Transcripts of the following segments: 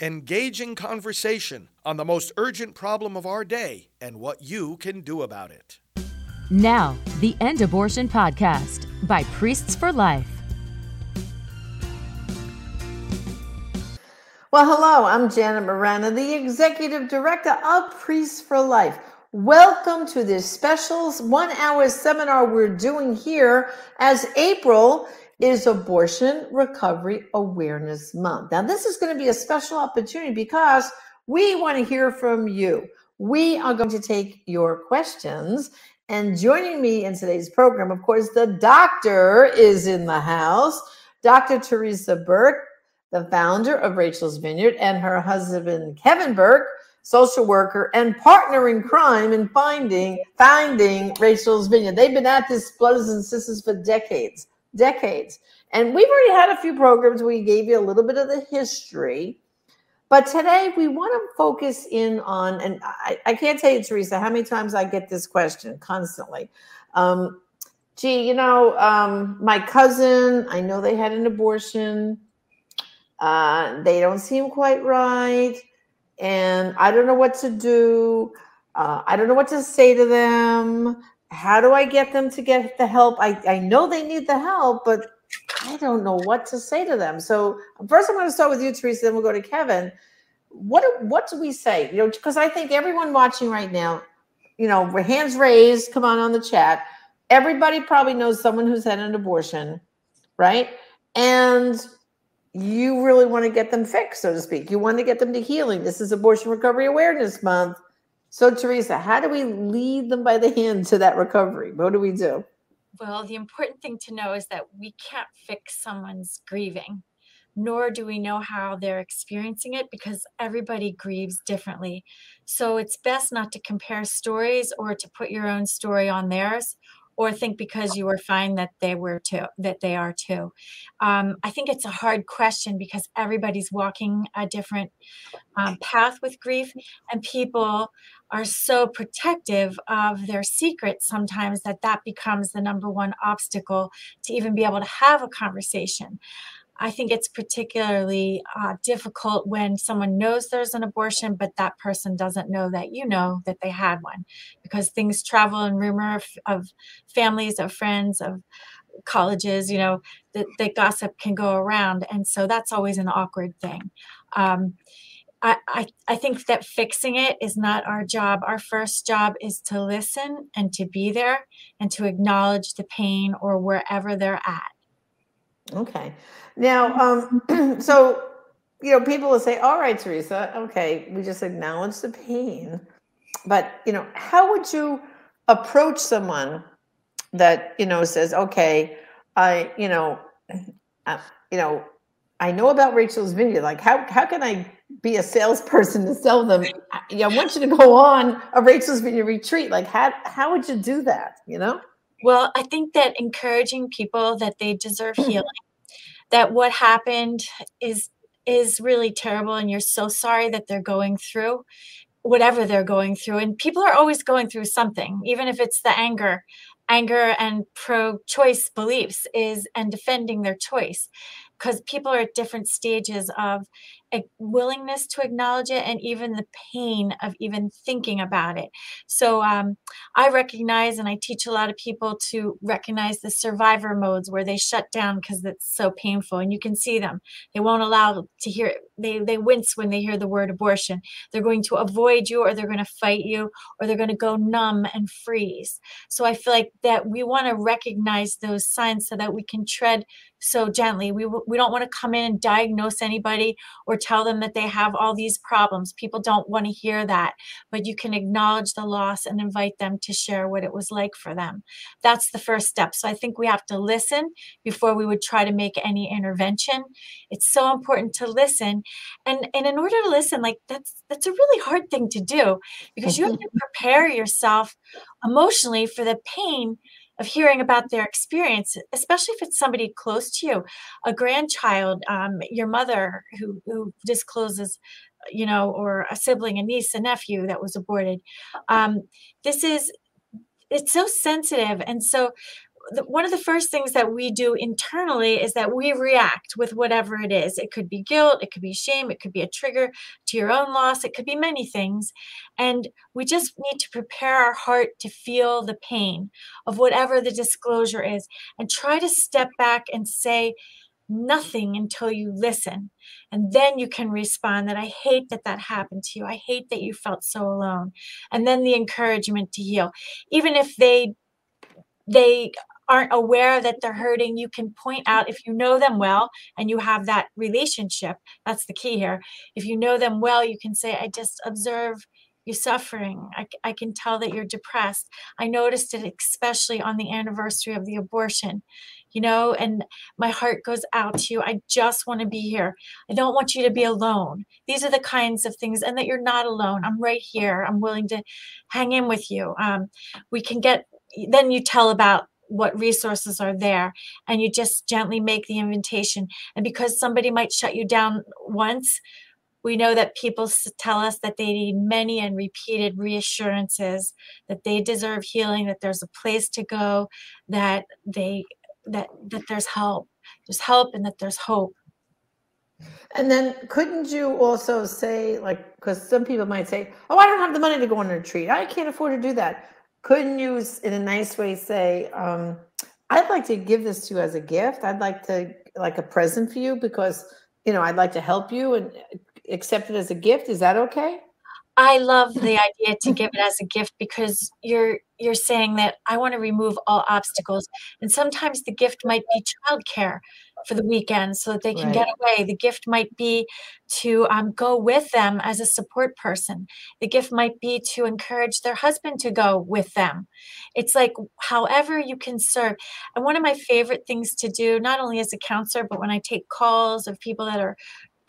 engaging conversation on the most urgent problem of our day and what you can do about it. Now, the End Abortion Podcast by Priests for Life. Well, hello, I'm Janet Morana, the Executive Director of Priests for Life. Welcome to this special one hour seminar we're doing here as April is Abortion Recovery Awareness Month. Now, this is going to be a special opportunity because we want to hear from you. We are going to take your questions. And joining me in today's program, of course, the doctor is in the house. Dr. Teresa Burke, the founder of Rachel's Vineyard, and her husband, Kevin Burke, social worker and partner in crime in finding finding Rachel's Vineyard. They've been at this, brothers and sisters, for decades decades. And we've already had a few programs we gave you a little bit of the history. But today we want to focus in on, and I, I can't tell you, Teresa, how many times I get this question constantly. Um, gee, you know, um, my cousin, I know they had an abortion. Uh, they don't seem quite right. And I don't know what to do. Uh, I don't know what to say to them how do I get them to get the help? I, I know they need the help, but I don't know what to say to them. So first I'm going to start with you, Teresa, then we'll go to Kevin. What what do we say? You know, because I think everyone watching right now, you know, hands raised, come on on the chat. Everybody probably knows someone who's had an abortion, right? And you really want to get them fixed, so to speak. You want to get them to healing. This is Abortion Recovery Awareness Month. So, Teresa, how do we lead them by the hand to that recovery? What do we do? Well, the important thing to know is that we can't fix someone's grieving, nor do we know how they're experiencing it because everybody grieves differently. So, it's best not to compare stories or to put your own story on theirs or think because you were fine that they were too that they are too. Um, i think it's a hard question because everybody's walking a different um, path with grief and people are so protective of their secrets sometimes that that becomes the number one obstacle to even be able to have a conversation I think it's particularly uh, difficult when someone knows there's an abortion, but that person doesn't know that you know that they had one because things travel and rumor of, of families, of friends, of colleges, you know, that gossip can go around. And so that's always an awkward thing. Um, I, I, I think that fixing it is not our job. Our first job is to listen and to be there and to acknowledge the pain or wherever they're at. Okay. Now, um, so you know, people will say, "All right, Teresa, okay, we just acknowledge the pain," but you know, how would you approach someone that you know says, "Okay, I, you know, uh, you know, I know about Rachel's Vineyard. Like, how how can I be a salesperson to sell them? I, I want you to go on a Rachel's Vineyard retreat. Like, how how would you do that? You know." Well, I think that encouraging people that they deserve mm-hmm. healing, that what happened is is really terrible and you're so sorry that they're going through whatever they're going through and people are always going through something even if it's the anger. Anger and pro choice beliefs is and defending their choice because people are at different stages of a willingness to acknowledge it and even the pain of even thinking about it. So um, I recognize and I teach a lot of people to recognize the survivor modes where they shut down because it's so painful and you can see them. They won't allow to hear they they wince when they hear the word abortion. They're going to avoid you or they're going to fight you or they're going to go numb and freeze. So I feel like that we want to recognize those signs so that we can tread so gently. We we don't want to come in and diagnose anybody or tell them that they have all these problems. People don't want to hear that, but you can acknowledge the loss and invite them to share what it was like for them. That's the first step. So I think we have to listen before we would try to make any intervention. It's so important to listen. And and in order to listen, like that's that's a really hard thing to do because you have to prepare yourself emotionally for the pain of hearing about their experience, especially if it's somebody close to you, a grandchild, um, your mother who, who discloses, you know, or a sibling, a niece, a nephew that was aborted. Um, this is, it's so sensitive. And so one of the first things that we do internally is that we react with whatever it is. It could be guilt, it could be shame, it could be a trigger to your own loss, it could be many things. And we just need to prepare our heart to feel the pain of whatever the disclosure is and try to step back and say, nothing until you listen and then you can respond that i hate that that happened to you i hate that you felt so alone and then the encouragement to heal even if they they aren't aware that they're hurting, you can point out if you know them well and you have that relationship. That's the key here. If you know them well, you can say, I just observe you suffering. I, I can tell that you're depressed. I noticed it especially on the anniversary of the abortion, you know, and my heart goes out to you. I just want to be here. I don't want you to be alone. These are the kinds of things, and that you're not alone. I'm right here. I'm willing to hang in with you. Um, we can get then you tell about what resources are there and you just gently make the invitation. And because somebody might shut you down once we know that people tell us that they need many and repeated reassurances that they deserve healing that there's a place to go that they that that there's help there's help and that there's hope. And then couldn't you also say like because some people might say oh i don't have the money to go on a retreat. I can't afford to do that couldn't you in a nice way say um, i'd like to give this to you as a gift. I'd like to like a present for you because you know i'd like to help you and uh, accept it as a gift. Is that okay i love the idea to give it as a gift because you're you're saying that i want to remove all obstacles and sometimes the gift might be childcare for the weekend so that they can right. get away. The gift might be to um, go with them as a support person. The gift might be to encourage their husband to go with them. It's like however you can serve. And one of my favorite things to do, not only as a counselor, but when I take calls of people that are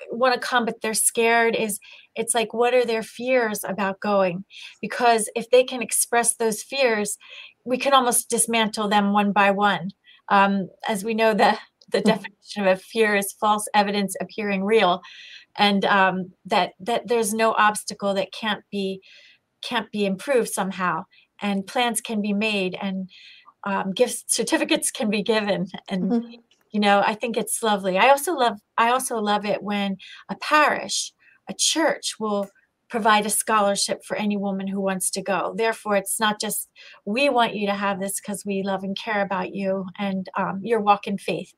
want to come but they're scared is it's like what are their fears about going? Because if they can express those fears we can almost dismantle them one by one. Um, as we know the the hmm. definition of a fear is false evidence appearing real. And um, that that there's no obstacle that can't be can't be improved somehow. And plans can be made and um, gift certificates can be given. And mm-hmm. You know i think it's lovely i also love i also love it when a parish a church will provide a scholarship for any woman who wants to go. Therefore, it's not just we want you to have this because we love and care about you and um, your walk in faith.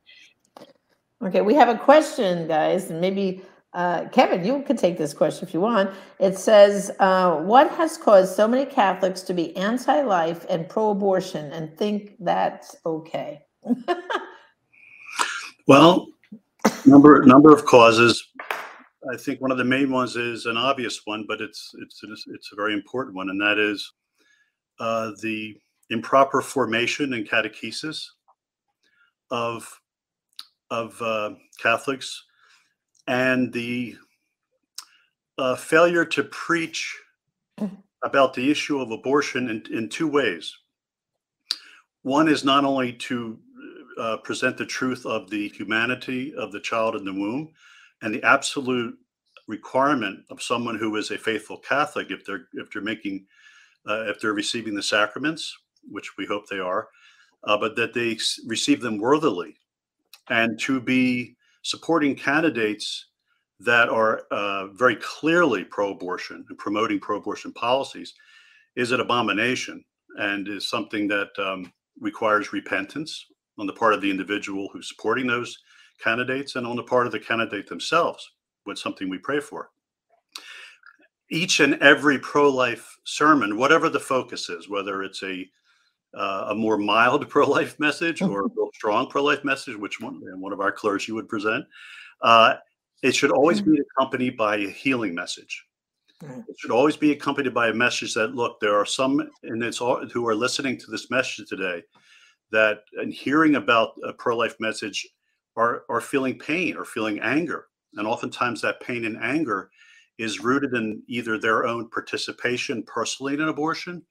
Okay, we have a question, guys, and maybe uh, Kevin, you could take this question if you want. It says, uh, "What has caused so many Catholics to be anti-life and pro-abortion and think that's okay?" well, number number of causes. I think one of the main ones is an obvious one, but it's it's it's a very important one, and that is uh, the improper formation and catechesis of of uh, Catholics and the uh, failure to preach about the issue of abortion in, in two ways. One is not only to uh, present the truth of the humanity of the child in the womb, and the absolute requirement of someone who is a faithful Catholic, if they're if they're making uh, if they're receiving the sacraments, which we hope they are, uh, but that they receive them worthily, and to be supporting candidates that are uh, very clearly pro-abortion and promoting pro-abortion policies is an abomination and is something that um, requires repentance on the part of the individual who's supporting those candidates and on the part of the candidate themselves with something we pray for. Each and every pro life sermon, whatever the focus is, whether it's a uh, a more mild pro life message or a strong pro life message, which one, one of our clergy would present, uh, it should always be accompanied by a healing message. It should always be accompanied by a message that, look, there are some, and it's all who are listening to this message today, that and hearing about a pro life message are, are feeling pain or feeling anger and oftentimes that pain and anger is rooted in either their own participation personally in an abortion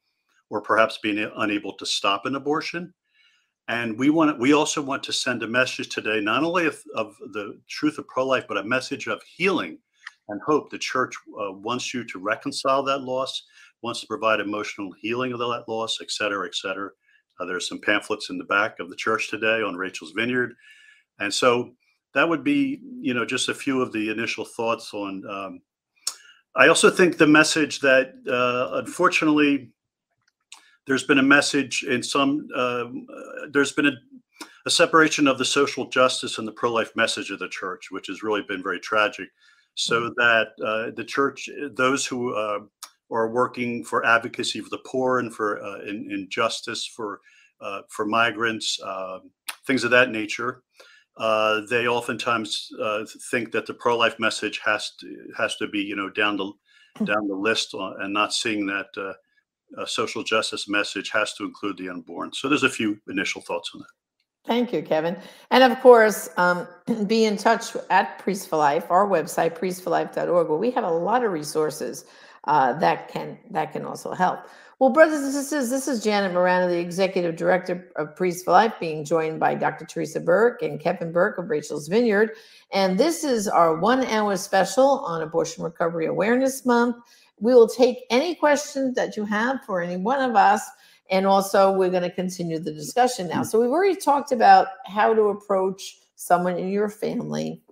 or perhaps being unable to stop an abortion. And we want we also want to send a message today, not only of, of the truth of pro-life, but a message of healing and hope. The church uh, wants you to reconcile that loss, wants to provide emotional healing of that loss, et cetera, et cetera. Uh, there's some pamphlets in the back of the church today on Rachel's Vineyard, and so that would be, you know, just a few of the initial thoughts on. Um, I also think the message that, uh, unfortunately, there's been a message in some. Um, uh, there's been a, a separation of the social justice and the pro-life message of the church, which has really been very tragic. So mm-hmm. that uh, the church, those who uh, are working for advocacy for the poor and for uh, in, in, justice for uh, for migrants, um, things of that nature. Uh, they oftentimes uh, think that the pro-life message has to has to be you know down the hmm. down the list and not seeing that uh, social justice message has to include the unborn. So there's a few initial thoughts on that. Thank you, Kevin. And of course, um, be in touch at Priest for Life, our website, priestforlife.org, where we have a lot of resources uh, that can that can also help. Well, brothers and sisters, this is Janet Morana, the executive director of Priest for Life, being joined by Dr. Teresa Burke and Kevin Burke of Rachel's Vineyard. And this is our one hour special on Abortion Recovery Awareness Month. We will take any questions that you have for any one of us. And also, we're going to continue the discussion now. So, we've already talked about how to approach someone in your family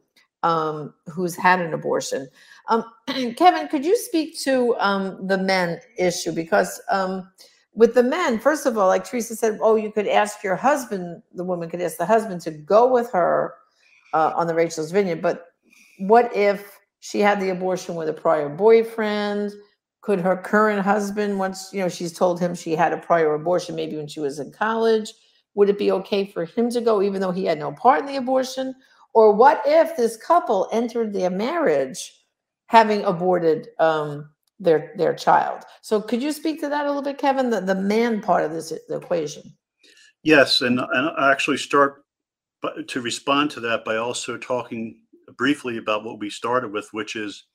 um, who's had an abortion. Um, Kevin, could you speak to um, the men issue? Because um, with the men, first of all, like Teresa said, oh, you could ask your husband, the woman could ask the husband to go with her uh, on the Rachel's Vineyard. But what if she had the abortion with a prior boyfriend? Could her current husband, once you know she's told him she had a prior abortion, maybe when she was in college, would it be okay for him to go, even though he had no part in the abortion? Or what if this couple entered their marriage having aborted um, their their child? So could you speak to that a little bit, Kevin? The the man part of this equation. Yes, and and I actually start to respond to that by also talking briefly about what we started with, which is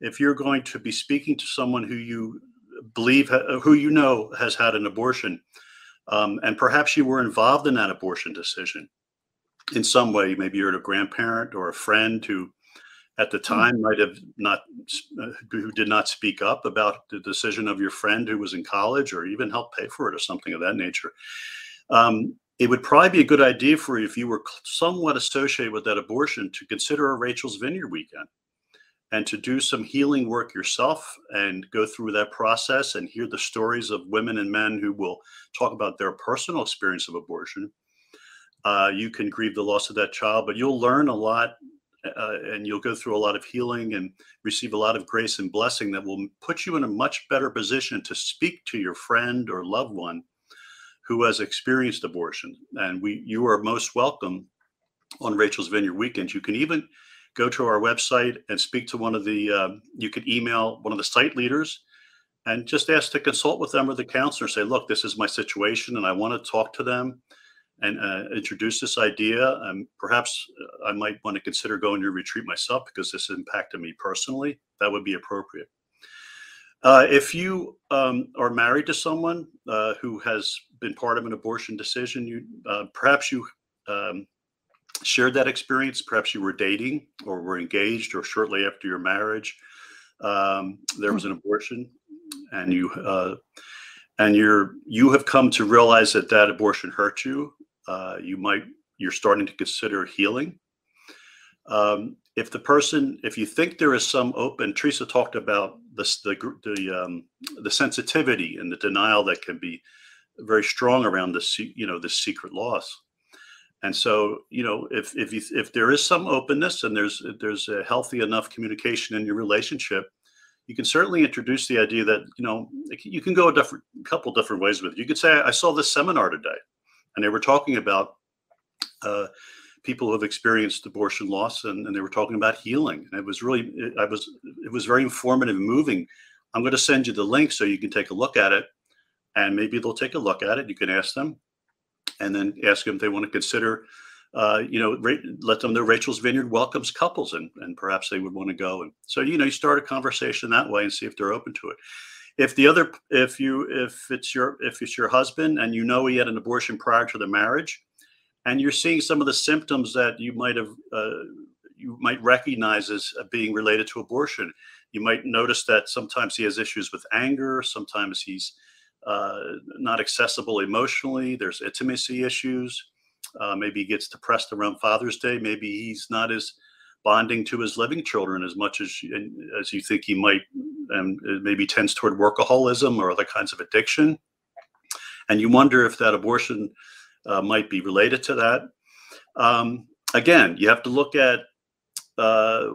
if you're going to be speaking to someone who you believe who you know has had an abortion um, and perhaps you were involved in that abortion decision in some way. Maybe you're a grandparent or a friend who, at the hmm. time, might have not uh, who did not speak up about the decision of your friend who was in college or even help pay for it or something of that nature. Um, it would probably be a good idea for you if you were somewhat associated with that abortion to consider a Rachel's Vineyard weekend and to do some healing work yourself and go through that process and hear the stories of women and men who will talk about their personal experience of abortion uh, you can grieve the loss of that child, but you'll learn a lot uh, and you'll go through a lot of healing and receive a lot of grace and blessing that will put you in a much better position to speak to your friend or loved one who has experienced abortion. And we, you are most welcome on Rachel's Vineyard weekends. You can even go to our website and speak to one of the. Uh, you could email one of the site leaders and just ask to consult with them or the counselor. Say, look, this is my situation, and I want to talk to them and uh, introduce this idea. Um, perhaps uh, I might want to consider going to retreat myself because this impacted me personally. That would be appropriate. Uh, if you um, are married to someone uh, who has been part of an abortion decision, you uh, perhaps you um, shared that experience. Perhaps you were dating or were engaged, or shortly after your marriage, um, there was an abortion, and you uh, and you're you have come to realize that that abortion hurt you uh, you might you're starting to consider healing. Um, if the person, if you think there is some open, Teresa talked about this, the the um, the sensitivity and the denial that can be very strong around this, you know, this secret loss. And so, you know, if if you, if there is some openness and there's there's a healthy enough communication in your relationship, you can certainly introduce the idea that you know you can go a different couple different ways with it. You could say, "I saw this seminar today," and they were talking about uh, people who have experienced abortion loss, and, and, they were talking about healing. And it was really, it, I was, it was very informative and moving. I'm going to send you the link so you can take a look at it, and maybe they'll take a look at it. You can ask them, and then ask them if they want to consider. Uh, you know, let them know Rachel's Vineyard welcomes couples, and and perhaps they would want to go. And so, you know, you start a conversation that way and see if they're open to it if the other if you if it's your if it's your husband and you know he had an abortion prior to the marriage and you're seeing some of the symptoms that you might have uh, you might recognize as being related to abortion you might notice that sometimes he has issues with anger sometimes he's uh, not accessible emotionally. There's intimacy issues. Uh, maybe he gets depressed around Father's Day. Maybe he's not as bonding to his living children as much as as you think he might, and maybe tends toward workaholism or other kinds of addiction. And you wonder if that abortion uh, might be related to that. Um, again, you have to look at uh,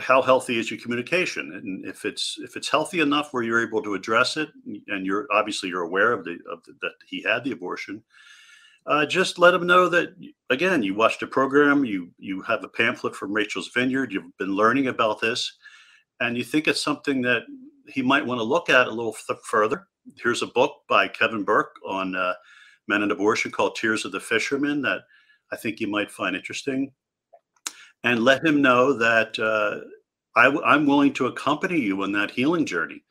how healthy is your communication, and if it's if it's healthy enough where you're able to address it, and you're obviously you're aware of the of the, that he had the abortion. Uh, just let him know that again you watched a program you you have a pamphlet from rachel's vineyard you've been learning about this and you think it's something that he might want to look at a little th- further here's a book by kevin burke on uh, men and abortion called tears of the fisherman that i think you might find interesting and let him know that uh, I, am willing to accompany you on that healing journey.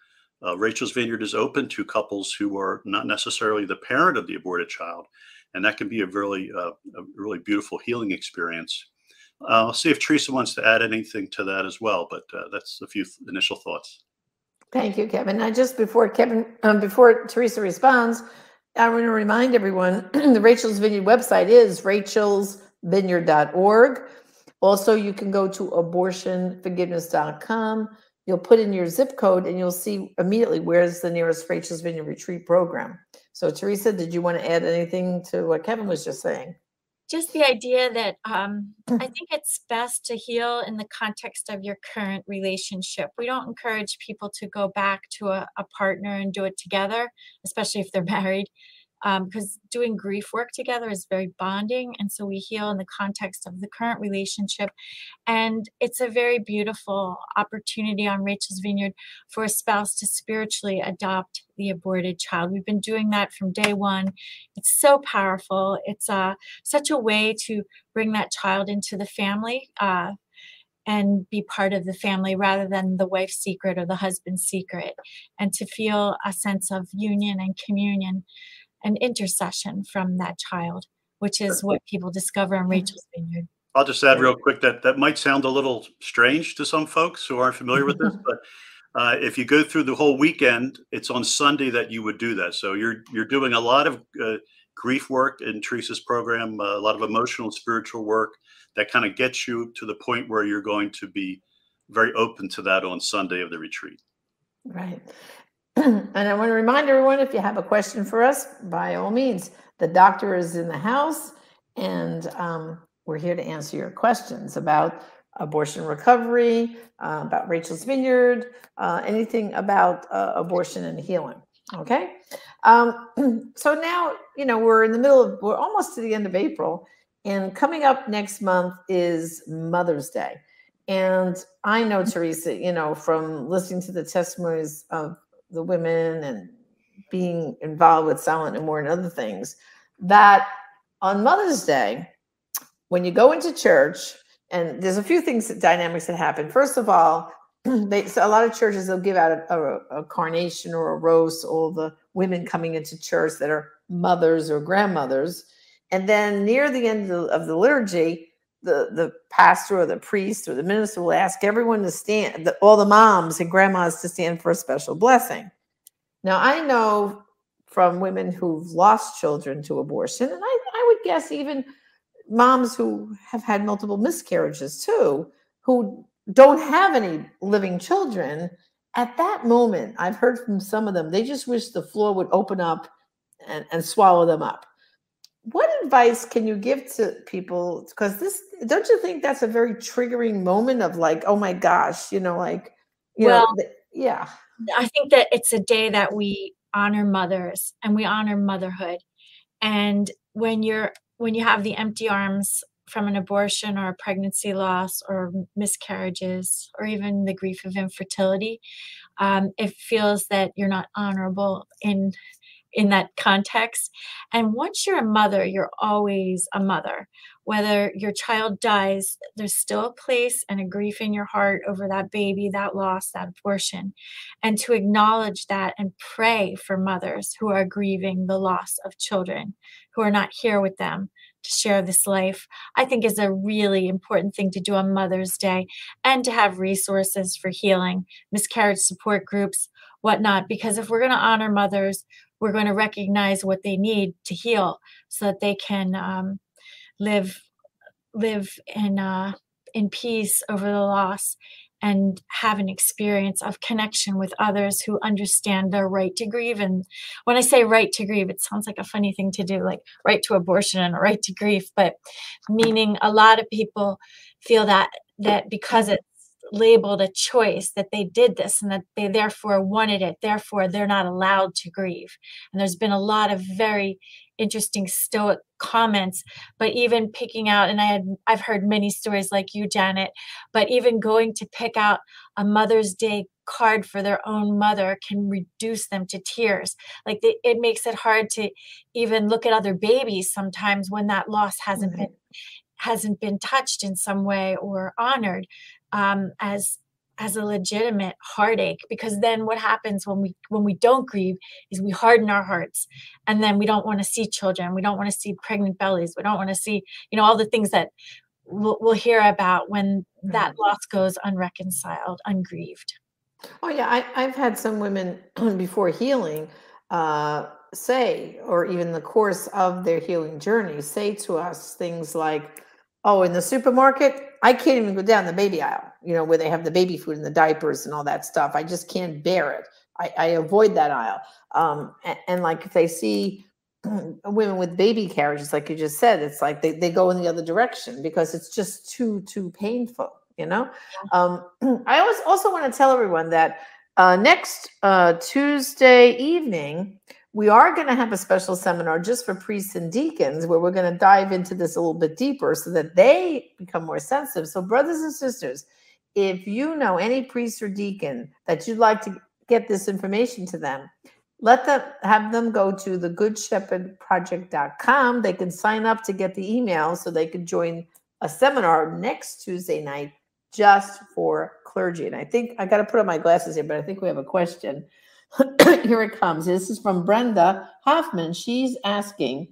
Uh, Rachel's Vineyard is open to couples who are not necessarily the parent of the aborted child, and that can be a really, uh, a really beautiful healing experience. Uh, I'll see if Teresa wants to add anything to that as well, but uh, that's a few initial thoughts. Thank you, Kevin. Now, just before Kevin, um, before Teresa responds, I want to remind everyone the Rachel's Vineyard website is rachelsvineyard.org. Also, you can go to abortionforgiveness.com. You'll put in your zip code and you'll see immediately where's the nearest Rachel's Vineyard retreat program. So, Teresa, did you want to add anything to what Kevin was just saying? Just the idea that um, I think it's best to heal in the context of your current relationship. We don't encourage people to go back to a, a partner and do it together, especially if they're married because um, doing grief work together is very bonding. And so we heal in the context of the current relationship. And it's a very beautiful opportunity on Rachel's Vineyard for a spouse to spiritually adopt the aborted child. We've been doing that from day one. It's so powerful. It's uh, such a way to bring that child into the family. Uh, and be part of the family rather than the wife's secret or the husband's secret, and to feel a sense of union and communion an intercession from that child, which is what people discover in Rachel's Vineyard. I'll just add real quick that that might sound a little strange to some folks who aren't familiar with this, but uh, if you go through the whole weekend, it's on Sunday that you would do that. So you're you're doing a lot of uh, grief work in Teresa's program, uh, a lot of emotional and spiritual work that kind of gets you to the point where you're going to be very open to that on Sunday of the retreat. Right. and I want to remind everyone if you have a question for us, by all means, the doctor is in the house and um, we're here to answer your questions about abortion recovery, uh, about Rachel's Vineyard, uh, anything about uh, abortion and healing. Okay. Um, so now, you know, we're in the middle of, we're almost to the end of April, and coming up next month is Mother's Day. And I know, Teresa, you know, from listening to the testimonies of the women and being involved with Silent No More and other things, that on Mother's Day, when you go into church, and there's a few things that dynamics that happen. First of all, they so a lot of churches they'll give out a, a, a carnation or a rose, all the women coming into church that are mothers or grandmothers, and then near the end of the, of the liturgy, the the pastor or the priest or the minister will ask everyone to stand, the, all the moms and grandmas to stand for a special blessing. Now I know from women who've lost children to abortion, and I, I would guess even moms who have had multiple miscarriages too, who don't have any living children. At that moment, I've heard from some of them, they just wish the floor would open up and, and swallow them up what advice can you give to people? Because this don't you think that's a very triggering moment of like oh my gosh you know like you well, know yeah. I think that it's a day that we honor mothers and we honor motherhood. And when you're when you have the empty arms from an abortion or a pregnancy loss or miscarriages or even the grief of infertility um, it feels that you're not honorable in in that context. And once you're a mother, you're always a mother. Whether your child dies, there's still a place and a grief in your heart over that baby, that loss, that abortion. And to acknowledge that and pray for mothers who are grieving the loss of children, who are not here with them, to share this life, I think is a really important thing to do on Mother's Day and to have resources for healing, miscarriage support groups, whatnot. Because if we're going to honor mothers, we're going to recognize what they need to heal so that they can um, live live in uh, in peace over the loss and have an experience of connection with others who understand their right to grieve. And when I say right to grieve, it sounds like a funny thing to do, like right to abortion and right to grief, but meaning a lot of people feel that that because it's labeled a choice that they did this and that they therefore wanted it therefore they're not allowed to grieve and there's been a lot of very interesting stoic comments but even picking out and i had i've heard many stories like you janet but even going to pick out a mother's day card for their own mother can reduce them to tears. Like they, it makes it hard to even look at other babies sometimes when that loss hasn't been hasn't been touched in some way or honored um, as as a legitimate heartache because then what happens when we when we don't grieve is we harden our hearts and then we don't want to see children we don't want to see pregnant bellies we don't want to see you know all the things that we'll, we'll hear about when that loss goes unreconciled ungrieved. Oh yeah I, i've had some women before healing uh, say or even the course of their healing journey say to us things like oh in the supermarket I can't even go down the baby aisle, you know, where they have the baby food and the diapers and all that stuff. I just can't bear it. I, I avoid that aisle. Um, and, and, like if they see women with baby carriages, like you just said, it's like they, they go in the other direction because it's just too, too painful, you know? Um, I always also want to tell everyone that uh, next uh, Tuesday evening, we are going to have a special seminar just for priests and deacons where we're going to dive into this a little bit deeper so that they become more sensitive. So, brothers and sisters, if you know any priest or deacon that you'd like to get this information to them, let them have them go to the goodshepherdproject.com. They can sign up to get the email so they can join a seminar next Tuesday night just for clergy. And I think I got to put on my glasses here, but I think we have a question. Here it comes. This is from Brenda Hoffman. She's asking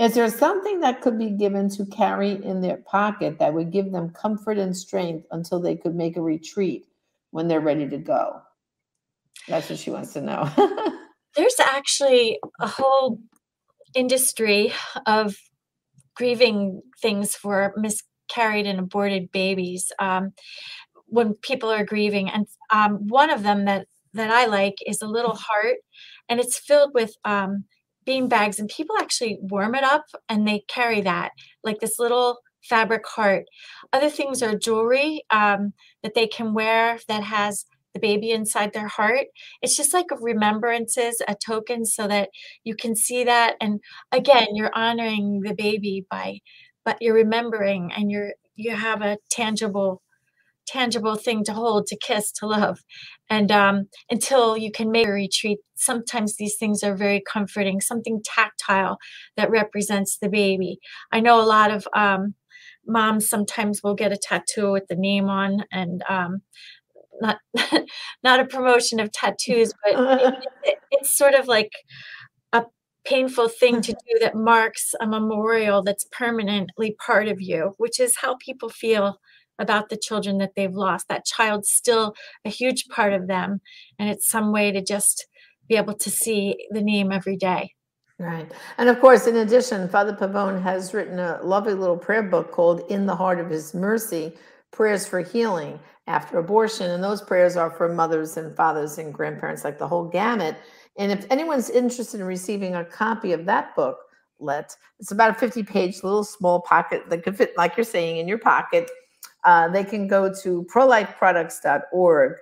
Is there something that could be given to carry in their pocket that would give them comfort and strength until they could make a retreat when they're ready to go? That's what she wants to know. There's actually a whole industry of grieving things for miscarried and aborted babies um, when people are grieving. And um, one of them that that I like is a little heart, and it's filled with um, bean bags. And people actually warm it up and they carry that like this little fabric heart. Other things are jewelry um, that they can wear that has the baby inside their heart. It's just like remembrances, a token, so that you can see that. And again, you're honoring the baby by, but you're remembering, and you're you have a tangible tangible thing to hold, to kiss, to love. And um, until you can make a retreat, sometimes these things are very comforting, something tactile that represents the baby. I know a lot of um, moms sometimes will get a tattoo with the name on and um, not not a promotion of tattoos, but it, it, it's sort of like a painful thing to do that marks a memorial that's permanently part of you, which is how people feel about the children that they've lost. That child's still a huge part of them. And it's some way to just be able to see the name every day. Right. And of course, in addition, Father Pavone has written a lovely little prayer book called In the Heart of His Mercy Prayers for Healing After Abortion. And those prayers are for mothers and fathers and grandparents, like the whole gamut. And if anyone's interested in receiving a copy of that book, let it's about a 50 page little small pocket that could fit, like you're saying, in your pocket uh, they can go to prolifeproducts.org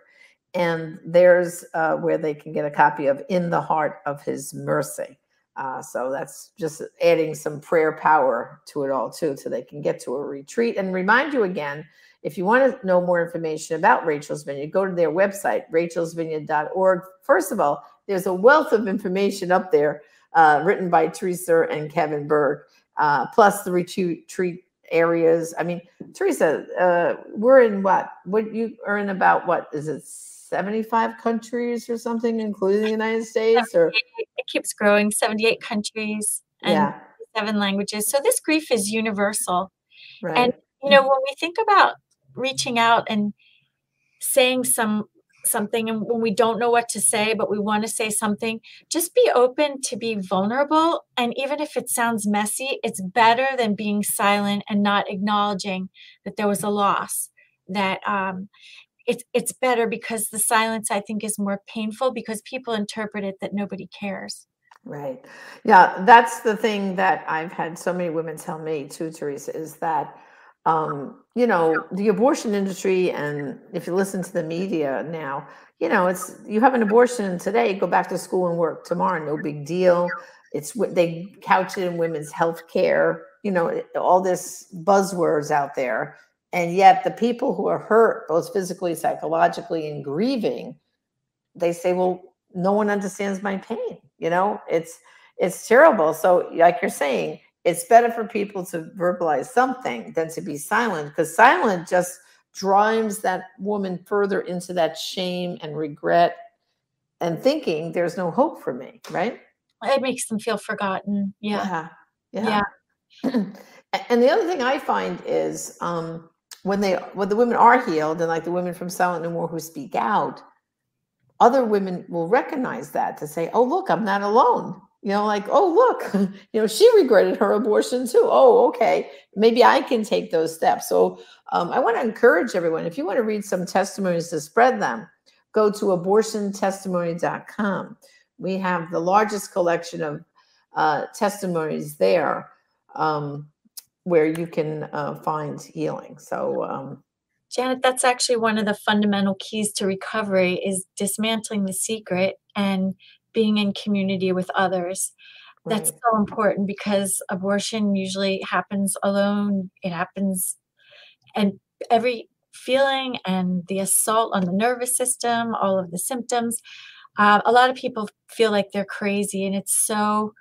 and there's uh, where they can get a copy of In the Heart of His Mercy. Uh, so that's just adding some prayer power to it all, too, so they can get to a retreat. And remind you again, if you want to know more information about Rachel's Vineyard, go to their website, rachelsvineyard.org. First of all, there's a wealth of information up there uh, written by Teresa and Kevin Burke, uh, plus the retreat areas. I mean, Teresa, uh, we're in what? What you are in about what is it? 75 countries or something, including the United States, or it keeps growing. 78 countries. And yeah. seven languages. So this grief is universal. Right. And you know, when we think about reaching out and saying some something and when we don't know what to say but we want to say something just be open to be vulnerable and even if it sounds messy it's better than being silent and not acknowledging that there was a loss that um it's it's better because the silence i think is more painful because people interpret it that nobody cares Right. Yeah, that's the thing that I've had so many women tell me too, Teresa, is that um, you know, the abortion industry and if you listen to the media now, you know, it's you have an abortion today, go back to school and work tomorrow, no big deal. It's what they couch it in women's health care, you know, all this buzzwords out there. And yet the people who are hurt, both physically, psychologically, and grieving, they say, well, no one understands my pain you know it's it's terrible so like you're saying it's better for people to verbalize something than to be silent because silent just drives that woman further into that shame and regret and thinking there's no hope for me right? It makes them feel forgotten. Yeah. Yeah, yeah. and the other thing i find is um when they when the women are healed and like the women from silent no more who speak out other women will recognize that to say, oh, look, I'm not alone. You know, like, oh, look, you know, she regretted her abortion too. Oh, okay. Maybe I can take those steps. So um, I want to encourage everyone if you want to read some testimonies to spread them, go to abortiontestimony.com. We have the largest collection of uh, testimonies there um, where you can uh, find healing. So, um, Janet, that's actually one of the fundamental keys to recovery is dismantling the secret and being in community with others. Right. That's so important because abortion usually happens alone. It happens and every feeling and the assault on the nervous system, all of the symptoms. Uh, a lot of people feel like they're crazy and it's so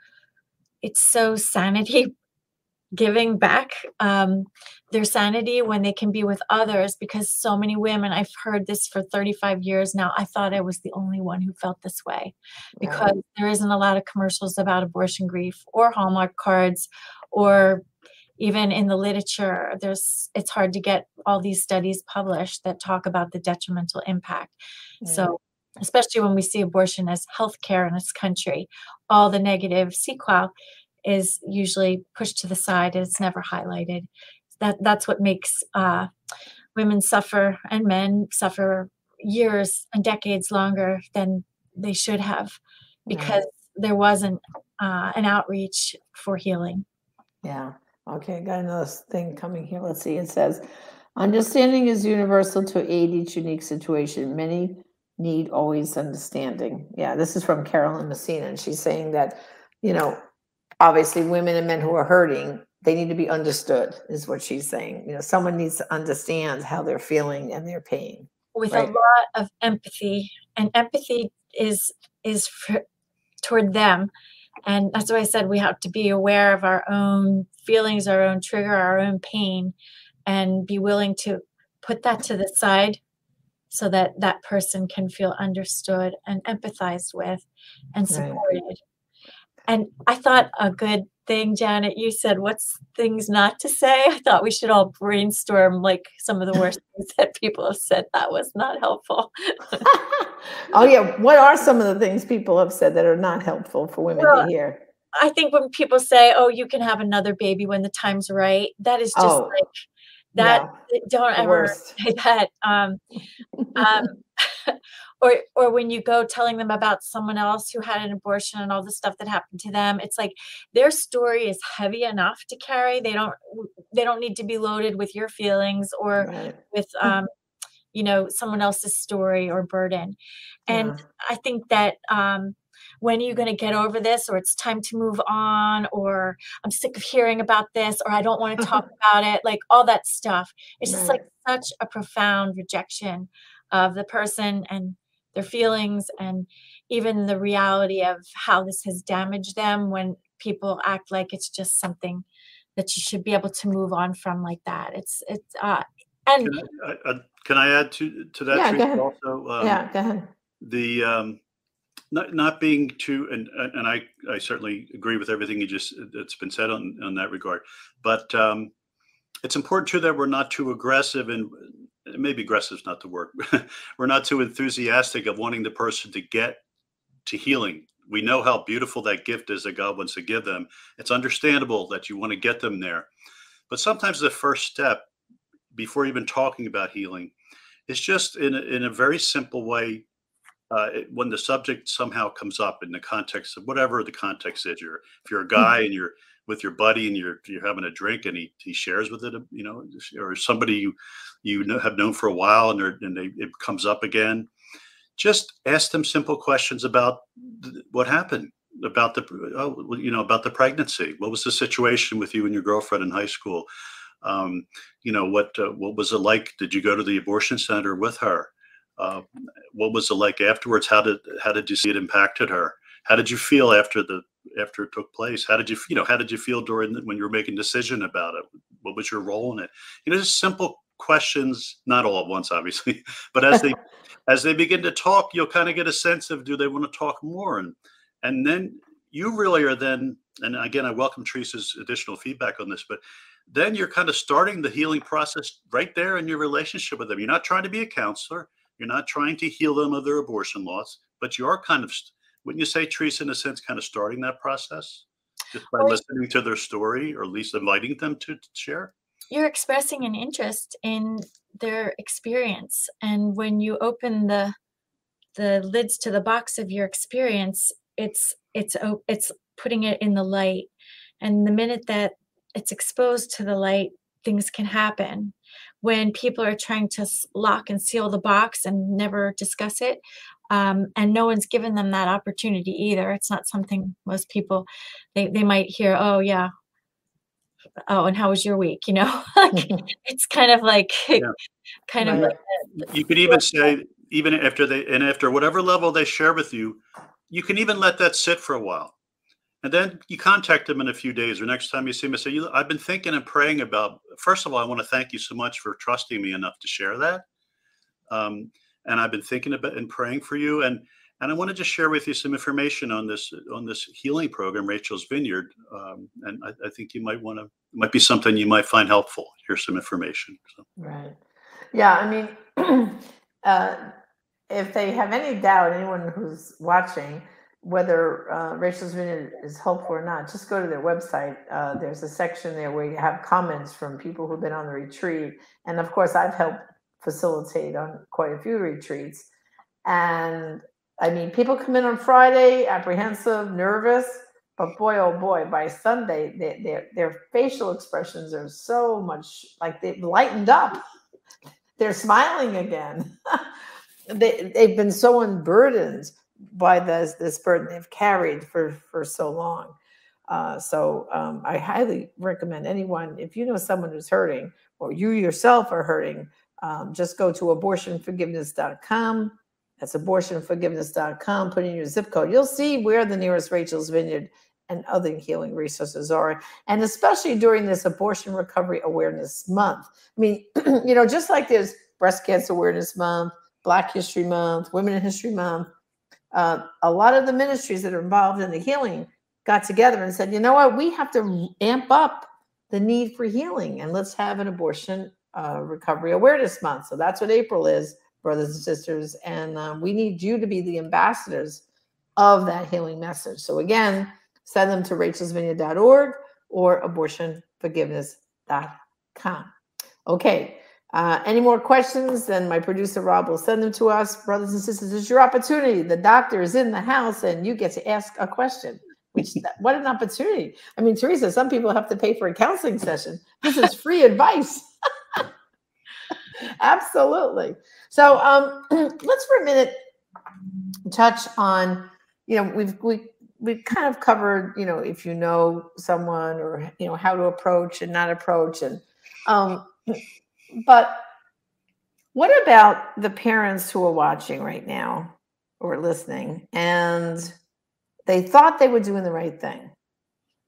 it's so sanity giving back um, their sanity when they can be with others because so many women i've heard this for 35 years now i thought i was the only one who felt this way because right. there isn't a lot of commercials about abortion grief or hallmark cards or even in the literature there's it's hard to get all these studies published that talk about the detrimental impact yeah. so especially when we see abortion as healthcare in this country all the negative sequelae is usually pushed to the side and it's never highlighted. That that's what makes uh, women suffer and men suffer years and decades longer than they should have because there wasn't uh, an outreach for healing. Yeah. Okay. Got another thing coming here. Let's see. It says, understanding is universal to aid each unique situation. Many need always understanding. Yeah. This is from Carolyn Messina. And she's saying that, you know, obviously women and men who are hurting they need to be understood is what she's saying you know someone needs to understand how they're feeling and their pain with right? a lot of empathy and empathy is is for, toward them and that's why i said we have to be aware of our own feelings our own trigger our own pain and be willing to put that to the side so that that person can feel understood and empathized with and supported right. And I thought a good thing, Janet, you said, what's things not to say? I thought we should all brainstorm like some of the worst things that people have said. That was not helpful. oh, yeah. What are some of the things people have said that are not helpful for women well, to hear? I think when people say, oh, you can have another baby when the time's right, that is just oh, like, that don't ever worst. say that. Um, um, or or when you go telling them about someone else who had an abortion and all the stuff that happened to them it's like their story is heavy enough to carry they don't they don't need to be loaded with your feelings or right. with um you know someone else's story or burden and yeah. i think that um when are you going to get over this or it's time to move on or i'm sick of hearing about this or i don't want to talk about it like all that stuff it's right. just like such a profound rejection of the person and their feelings and even the reality of how this has damaged them when people act like it's just something that you should be able to move on from like that. It's it's uh and can I, uh, can I add to to that yeah, go ahead. also? Um, yeah go ahead. the um not not being too and and I I certainly agree with everything you just that's been said on on that regard, but um, it's important too that we're not too aggressive and maybe aggressive is not the word. we're not too enthusiastic of wanting the person to get to healing. We know how beautiful that gift is that God wants to give them. It's understandable that you want to get them there, but sometimes the first step before even talking about healing is just in a, in a very simple way uh, when the subject somehow comes up in the context of whatever the context is, you're if you're a guy and you're with your buddy and you're you're having a drink and he, he shares with it, you know, or somebody you you know, have known for a while and, and they, it comes up again, just ask them simple questions about what happened about the oh, you know about the pregnancy. What was the situation with you and your girlfriend in high school? Um, you know what uh, what was it like? Did you go to the abortion center with her? Uh, what was it like afterwards? How did how did you see it impacted her? How did you feel after the after it took place? How did you you know how did you feel during the, when you were making decision about it? What was your role in it? You know, just simple questions, not all at once, obviously, but as they as they begin to talk, you'll kind of get a sense of do they want to talk more, and and then you really are then. And again, I welcome Teresa's additional feedback on this, but then you're kind of starting the healing process right there in your relationship with them. You're not trying to be a counselor. You're not trying to heal them of their abortion loss, but you are kind of, wouldn't you say, Teresa, in a sense, kind of starting that process just by well, listening to their story or at least inviting them to, to share? You're expressing an interest in their experience. And when you open the the lids to the box of your experience, it's it's it's putting it in the light. And the minute that it's exposed to the light, things can happen when people are trying to lock and seal the box and never discuss it. Um, and no one's given them that opportunity either. It's not something most people they they might hear. Oh yeah, oh and how was your week? You know, it's kind of like yeah. kind of. Like you could even say even after they and after whatever level they share with you, you can even let that sit for a while and then you contact them in a few days or next time you see them, say, I've been thinking and praying about, first of all, I want to thank you so much for trusting me enough to share that. Um, and I've been thinking about and praying for you. And, and I want to just share with you some information on this, on this healing program, Rachel's Vineyard. Um, and I, I, think you might want to, might be something you might find helpful. Here's some information. So. Right. Yeah. I mean, uh, if they have any doubt, anyone who's watching, whether uh, Rachel's Vineyard is helpful or not, just go to their website. Uh, there's a section there where you have comments from people who've been on the retreat. And of course, I've helped facilitate on quite a few retreats. And I mean, people come in on Friday apprehensive, nervous, but boy, oh boy, by Sunday, they, their, their facial expressions are so much like they've lightened up. They're smiling again. they, they've been so unburdened by this this burden they've carried for for so long. Uh, so um, I highly recommend anyone if you know someone who's hurting or you yourself are hurting, um, just go to abortionforgiveness.com. That's abortionforgiveness.com. Put in your zip code. You'll see where the nearest Rachel's Vineyard and other healing resources are. And especially during this Abortion Recovery Awareness Month. I mean, you know, just like there's Breast Cancer Awareness Month, Black History Month, Women in History Month, uh, a lot of the ministries that are involved in the healing got together and said, you know what, we have to amp up the need for healing and let's have an abortion uh, recovery awareness month. So that's what April is, brothers and sisters. And um, we need you to be the ambassadors of that healing message. So again, send them to rachelsvineyard.org or abortionforgiveness.com. Okay. Uh, any more questions, then my producer Rob will send them to us. Brothers and sisters, it's your opportunity. The doctor is in the house and you get to ask a question. Which what an opportunity. I mean, Teresa, some people have to pay for a counseling session. This is free advice. Absolutely. So um, let's for a minute touch on, you know, we've we we've kind of covered, you know, if you know someone or you know how to approach and not approach and um but what about the parents who are watching right now or listening and they thought they were doing the right thing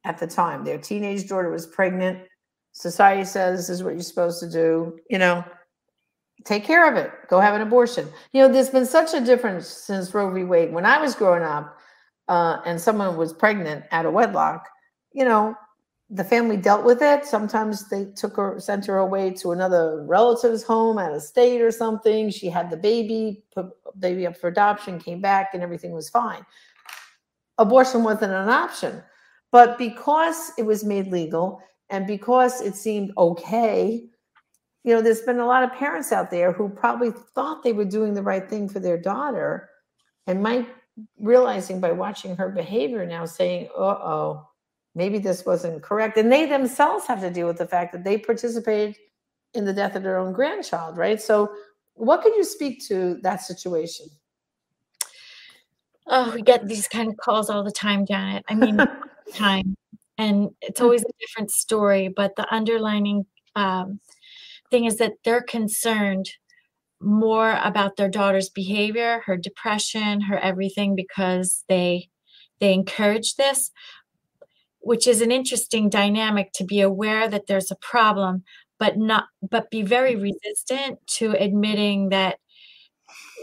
at the time? Their teenage daughter was pregnant. Society says this is what you're supposed to do, you know. Take care of it. Go have an abortion. You know, there's been such a difference since Roe v. Wade. When I was growing up, uh, and someone was pregnant out of wedlock, you know, the family dealt with it. Sometimes they took her, sent her away to another relative's home out of state or something. She had the baby, put baby up for adoption, came back, and everything was fine. Abortion wasn't an option. But because it was made legal and because it seemed okay, you know, there's been a lot of parents out there who probably thought they were doing the right thing for their daughter and might realizing by watching her behavior now saying, uh oh, maybe this wasn't correct. And they themselves have to deal with the fact that they participated in the death of their own grandchild, right? So, what could you speak to that situation? Oh, we get these kind of calls all the time, Janet. I mean, time. And it's always a different story, but the underlining um, thing is that they're concerned more about their daughter's behavior, her depression, her everything because they they encourage this, which is an interesting dynamic to be aware that there's a problem, but not but be very resistant to admitting that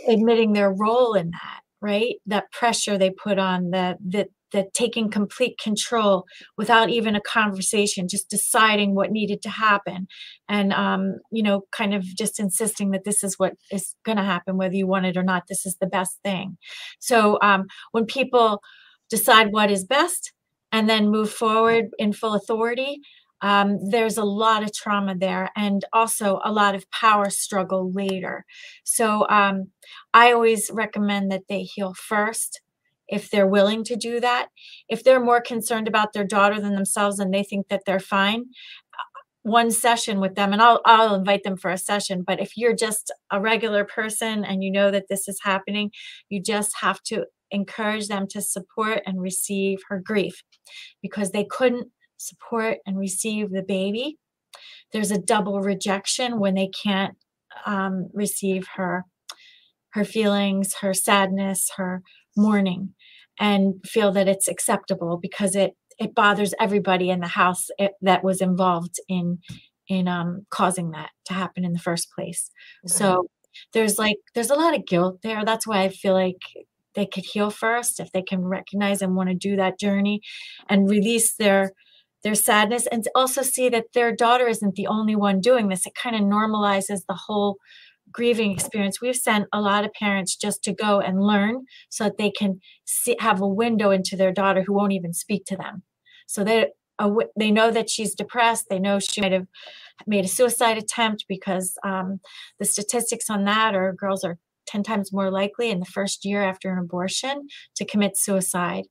admitting their role in that, right? That pressure they put on the that the taking complete control without even a conversation, just deciding what needed to happen, and um, you know, kind of just insisting that this is what is going to happen, whether you want it or not. This is the best thing. So um, when people decide what is best and then move forward in full authority, um, there's a lot of trauma there and also a lot of power struggle later. So um, I always recommend that they heal first if they're willing to do that. If they're more concerned about their daughter than themselves and they think that they're fine, uh, one session with them and I'll I'll invite them for a session, but if you're just a regular person and you know that this is happening, you just have to encourage them to support and receive her grief because they couldn't support and receive the baby. There's a double rejection when they can't um, receive her her feelings, her sadness, her mourning and feel that it's acceptable because it it bothers everybody in the house it, that was involved in in um, causing that to happen in the first place. So there's like there's a lot of guilt there. That's why I feel like they could heal first if they can recognize and want to do that journey and release their their sadness and also see that their daughter isn't the only one doing this. It kind of normalizes the whole grieving experience. We've sent a lot of parents just to go and learn so that they can see, have a window into their daughter who won't even speak to them. So they they know that she's depressed. They know she might have made a suicide attempt because um, the statistics on that are girls are 10 times more likely in the first year after an abortion to commit suicide.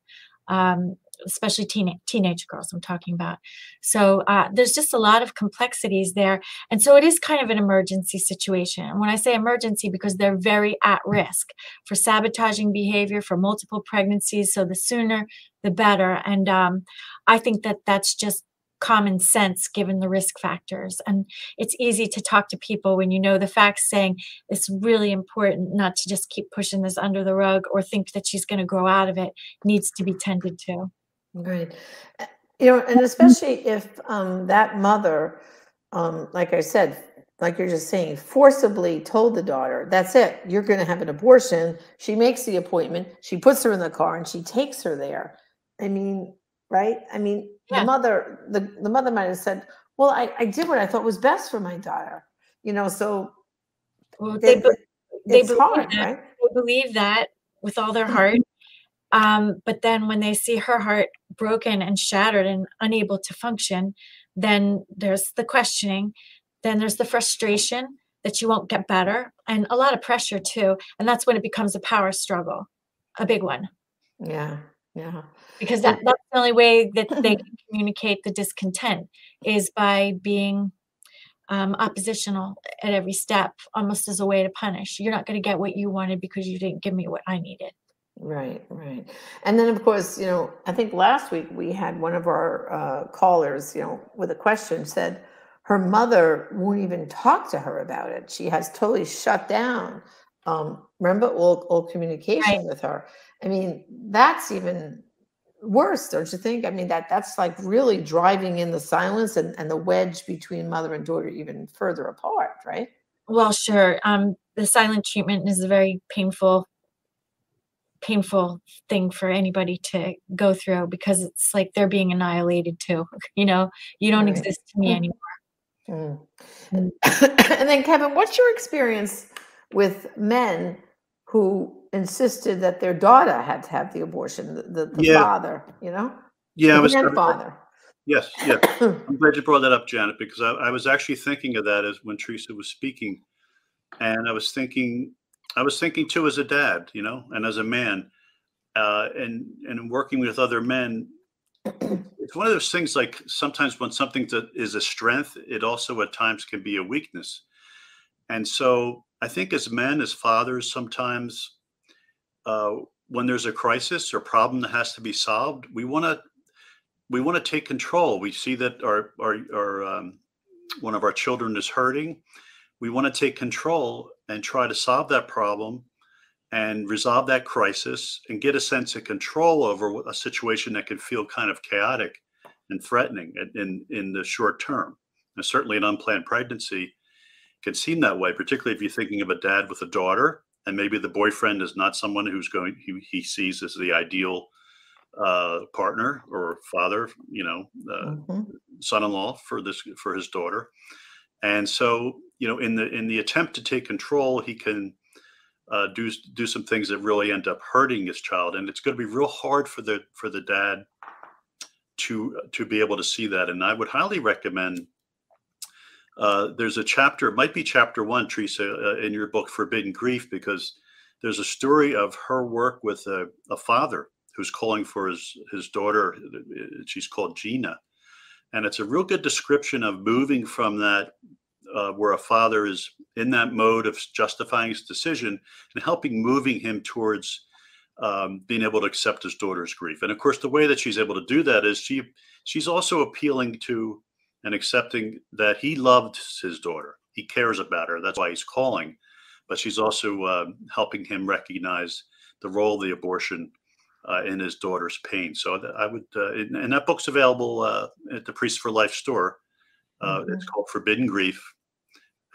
Um, especially teen, teenage girls I'm talking about. So uh, there's just a lot of complexities there. And so it is kind of an emergency situation. And when I say emergency, because they're very at risk for sabotaging behavior, for multiple pregnancies. So the sooner, the better. And um, I think that that's just common sense given the risk factors. And it's easy to talk to people when you know the facts saying it's really important not to just keep pushing this under the rug or think that she's going to grow out of it, needs to be tended to. Right. Uh, you know, and especially if um, that mother, um, like I said, like you're just saying, forcibly told the daughter, that's it, you're going to have an abortion. She makes the appointment, she puts her in the car and she takes her there. I mean, right? I mean, yeah. the mother, the, the mother might have said, well, I, I did what I thought was best for my daughter, you know, so well, they, they, they believe hard, that, right? They believe that with all their heart. Um, but then when they see her heart broken and shattered and unable to function, then there's the questioning, then there's the frustration that you won't get better, and a lot of pressure too. And that's when it becomes a power struggle, a big one. Yeah, yeah. Because that, that's the only way that they can communicate the discontent is by being um, oppositional at every step, almost as a way to punish. You're not going to get what you wanted because you didn't give me what I needed. Right, right. And then, of course, you know, I think last week we had one of our uh, callers, you know, with a question said her mother won't even talk to her about it. She has totally shut down. Um, remember all, all communication right. with her. I mean, that's even worse, don't you think? I mean, that that's like really driving in the silence and, and the wedge between mother and daughter even further apart, right? well, sure. Um, the silent treatment is a very painful, painful thing for anybody to go through because it's like they're being annihilated too. You know, you don't Right. exist to me Mm. anymore. Mm. Mm. and then, Kevin, what's your experience with men who insisted that their daughter had to have the abortion? The, the, the Yeah. father, you know, Yeah, I the was. grandfather. Yes, yes. I'm glad you brought that up, Janet, because I, I was actually thinking of that as when Teresa was speaking, and I was thinking, I was thinking too as a dad, you know, and as a man, uh, and and working with other men. It's one of those things like sometimes when something to, is a strength, it also at times can be a weakness. And so I think as men, as fathers, sometimes uh, when there's a crisis or problem that has to be solved, we want to we want to take control. We see that our our, our um, one of our children is hurting. We want to take control and try to solve that problem and resolve that crisis and get a sense of control over a situation that can feel kind of chaotic and threatening in in, the short term. And certainly, an unplanned pregnancy can seem that way, particularly if you're thinking of a dad with a daughter and maybe the boyfriend is not someone who's going he, he sees as the ideal uh, partner or father, you know, uh, Mhm. son-in-law for this for his daughter, and so you know, in the in the attempt to take control, he can uh, do do some things that really end up hurting his child, and it's going to be real hard for the for the dad to to be able to see that. And I would highly recommend. Uh, there's a chapter, it might be chapter one, Teresa, uh, in your book Forbidden Grief, because there's a story of her work with a, a father who's calling for his his daughter. She's called Gina, and it's a real good description of moving from that uh, where a father is in that mode of justifying his decision and helping moving him towards um, being able to accept his daughter's grief. And of course, the way that she's able to do that is she she's also appealing to and accepting that he loved his daughter. He cares about her. That's why he's calling. But she's also uh, helping him recognize the role of the abortion uh, in his daughter's pain. So I would, uh, and and that book's available uh, at the Priest for Life store. Uh, It's called Forbidden Grief,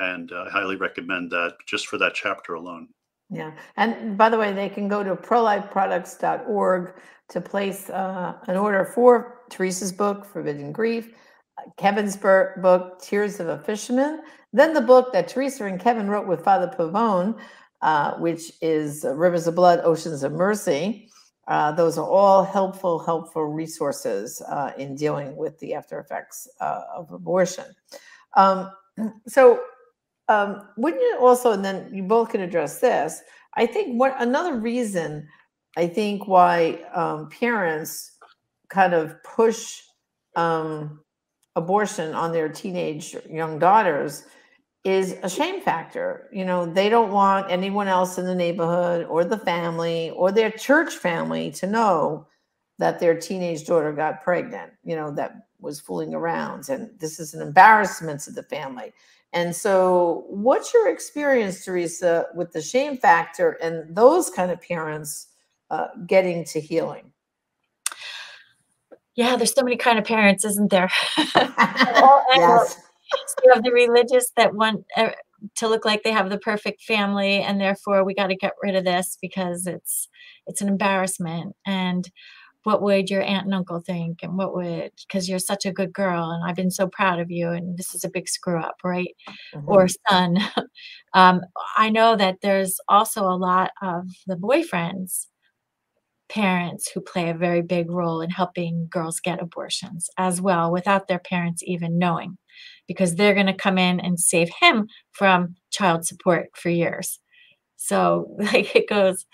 and uh, I highly recommend that just for that chapter alone. Yeah. And by the way, they can go to prolifeproducts.org to place uh, an order for Teresa's book, Forbidden Grief, Kevin's book, Tears of a Fisherman, then the book that Teresa and Kevin wrote with Father Pavone, uh, which is Rivers of Blood, Oceans of Mercy. Uh, those are all helpful, helpful resources uh, in dealing with the after effects uh, of abortion. Um, so, um, wouldn't you also, and then you both can address this. I think what another reason I think why um, parents kind of push um, abortion on their teenage young daughters is a shame factor. You know, they don't want anyone else in the neighborhood or the family or their church family to know that their teenage daughter got pregnant, you know, that was fooling around. And this is an embarrassment to the family. And so, what's your experience, Teresa, with the shame factor and those kind of parents uh, getting to healing? Yeah, there's so many kind of parents, isn't there? All yes. So you have the religious that want uh, to look like they have the perfect family, and therefore we got to get rid of this because it's it's an embarrassment. And what would your aunt and uncle think? And what would because you're such a good girl, and I've been so proud of you, and this is a big screw up, right? Or son. um, I know that there's also a lot of the boyfriends parents who play a very big role in helping girls get abortions as well without their parents even knowing because they're going to come in and save him from child support for years so like it goes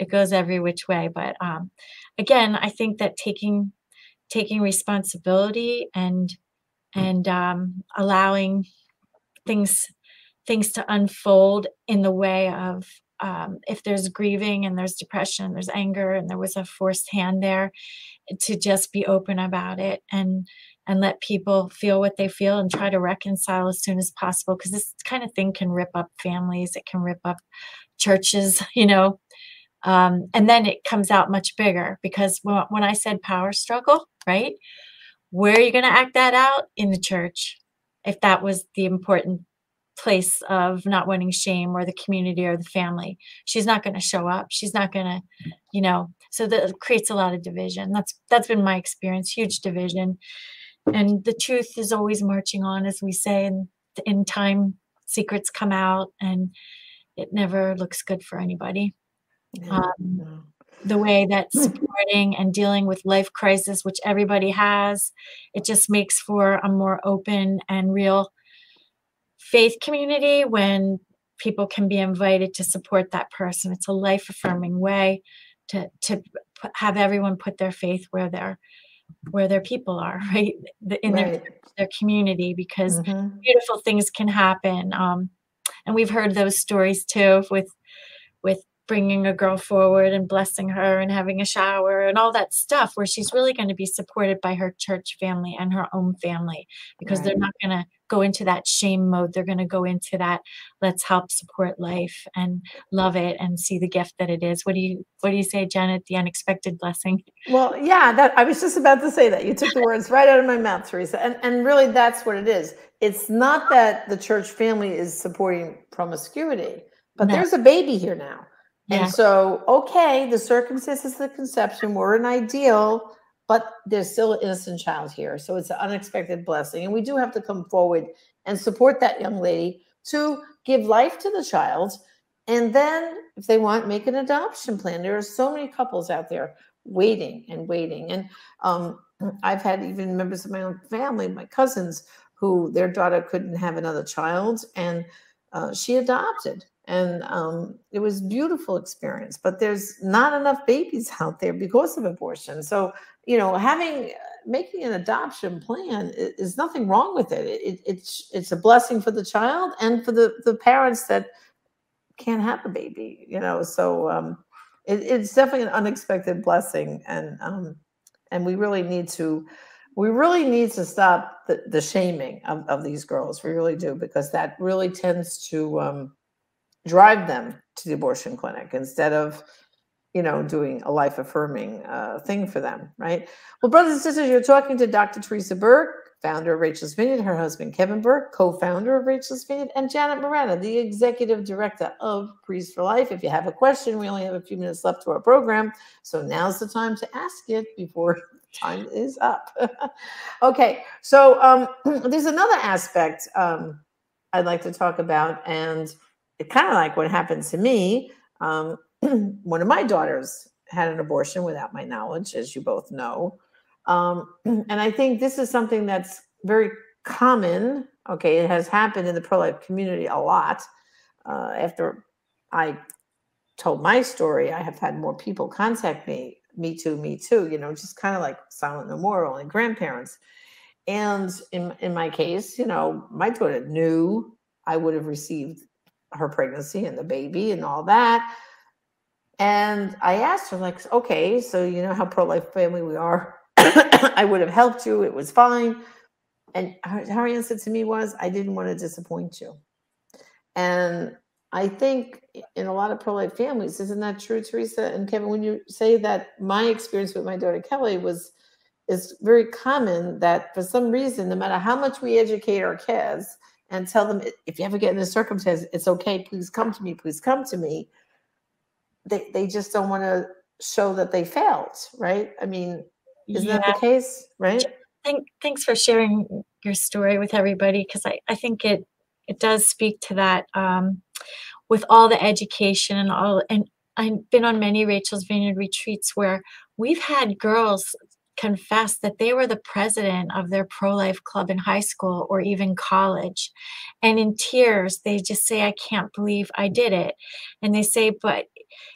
it goes every which way but um again i think that taking taking responsibility and and um allowing things things to unfold in the way of um, if there's grieving and there's depression, there's anger, and there was a forced hand there, to just be open about it and and let people feel what they feel and try to reconcile as soon as possible because this kind of thing can rip up families, it can rip up churches, you know. Um, and then it comes out much bigger because when, when I said power struggle, right? Where are you going to act that out in the church? If that was the important place of not wanting shame or the community or the family she's not going to show up she's not going to you know so that creates a lot of division that's that's been my experience huge division and the truth is always marching on as we say and in time secrets come out and it never looks good for anybody Yeah. um, the way that supporting and dealing with life crisis which everybody has it just makes for a more open and real faith community when people can be invited to support that person it's a life affirming way to to have everyone put their faith where their where their people are right The- in their Right. their community because Mhm. beautiful things can happen um, and we've heard those stories too with bringing a girl forward and blessing her and having a shower and all that stuff where she's really going to be supported by her church family and her own family because they're not going to go into that shame mode they're going to go into that let's help support life and love it and see the gift that it is what do you what do you say janet the unexpected blessing Well, yeah, that I was just about to say that. You took the words right out of my mouth, Teresa. And and really that's what it is. It's not that the church family is supporting promiscuity, but No. there's a baby here now. Yeah. And so, okay, the circumstances of the conception were an ideal, but there's still an innocent child here. So it's an unexpected blessing. And we do have to come forward and support that young lady to give life to the child. And then, if they want, make an adoption plan. There are so many couples out there waiting and waiting. And um, I've had even members of my own family, my cousins, who their daughter couldn't have another child, and uh, she adopted. And um, it was beautiful experience. But there's not enough babies out there because of abortion. So you know, having making an adoption plan is nothing wrong with it. It, it. It's it's a blessing for the child and for the the parents that can't have a baby. You know, so um, it, it's definitely an unexpected blessing, and um, and we really need to we really need to stop the, the shaming of, of these girls. We really do because that really tends to um, drive them to the abortion clinic instead of you know doing a life affirming uh, thing for them right? Well brothers and sisters you're talking to dr teresa burke founder of rachel's vineyard her husband kevin burke co-founder of rachel's vineyard and janet morana the executive director of priest for life. If you have a question we only have a few minutes left to our program so now's the time to ask it before time is up. Okay so um, there's another aspect um, i'd like to talk about and it kind of like what happened to me um, one of my daughters had an abortion without my knowledge, as you both know. Um, and I think this is something that's very common. Okay, it has happened in the pro life community a lot. Uh, after I told my story, I have had more people contact me, me too, me too, you know, just kind of like silent no more, only grandparents. And in, in my case, you know, my daughter knew I would have received her pregnancy and the baby and all that. And I asked her, like, okay, so you know how pro life family we are. I would have helped you. It was fine. And her, her answer to me was, I didn't want to disappoint you. And I think in a lot of pro life families, isn't that true, Teresa and Kevin? When you say that my experience with my daughter Kelly was, is very common that for some reason, no matter how much we educate our kids and tell them, if you ever get in this circumstance, it's okay, please come to me, please come to me. They, they just don't want to show that they failed, right? I mean, isn't that the case, right? Thank, thanks for sharing your story with everybody because I, I think it it does speak to that um, with all the education and all and I've been on many Rachel's Vineyard retreats where we've had girls confess that they were the president of their pro-life club in high school or even college. And in tears they just say i can't believe i did it. And they say but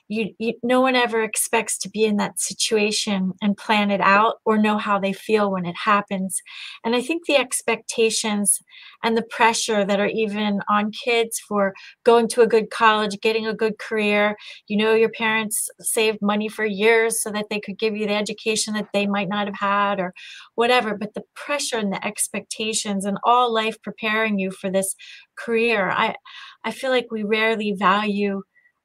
you, you no one ever expects to be in that situation and plan it out or know how they feel when it happens. And i think the expectations and the pressure that are even on kids for going to a good college getting a good career you know your parents saved money for years so that they could give you the education that they might not have had or whatever but the pressure and the expectations and all life preparing you for this career i i feel like we rarely value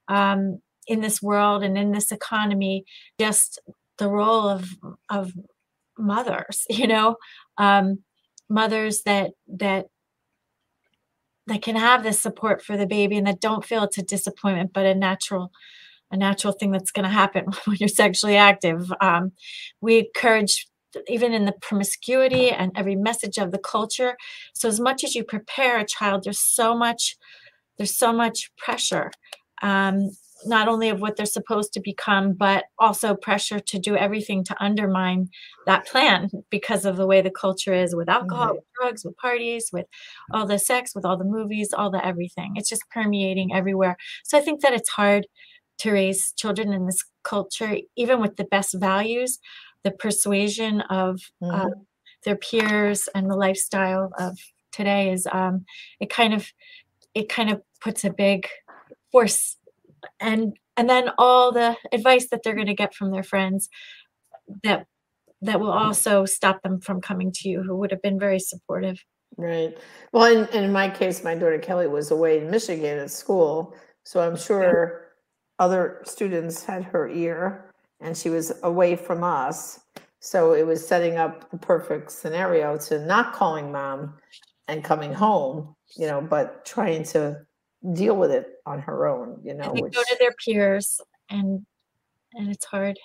um, in this world and in this economy just the role of of mothers you know? Um, mothers that that that can have this support for the baby and that don't feel it's a disappointment but a natural a natural thing that's going to happen when you're sexually active. Um, we encourage even in the promiscuity and every message of the culture so as much as you prepare a child there's so much there's so much pressure. Um, not only of what they're supposed to become, but also pressure to do everything to undermine that plan because of the way the culture is with alcohol, Mhm. with drugs, with parties, with all the sex, with all the movies, all the everything. It's just permeating everywhere. So I think that it's hard to raise children in this culture, even with the best values, the persuasion of uh, Mhm. their peers and the lifestyle of today is um, it kind of it kind of puts a big force and and then all the advice that they're going to get from their friends that that will also stop them from coming to you who would have been very supportive Right. Well, in, in my case, my daughter Kelly was away in Michigan at school. So I'm sure other students had her ear and she was away from us. So it was setting up the perfect scenario to not calling mom and coming home, you know, but trying to deal with it on her own, you know, which, go to their peers and and it's hard.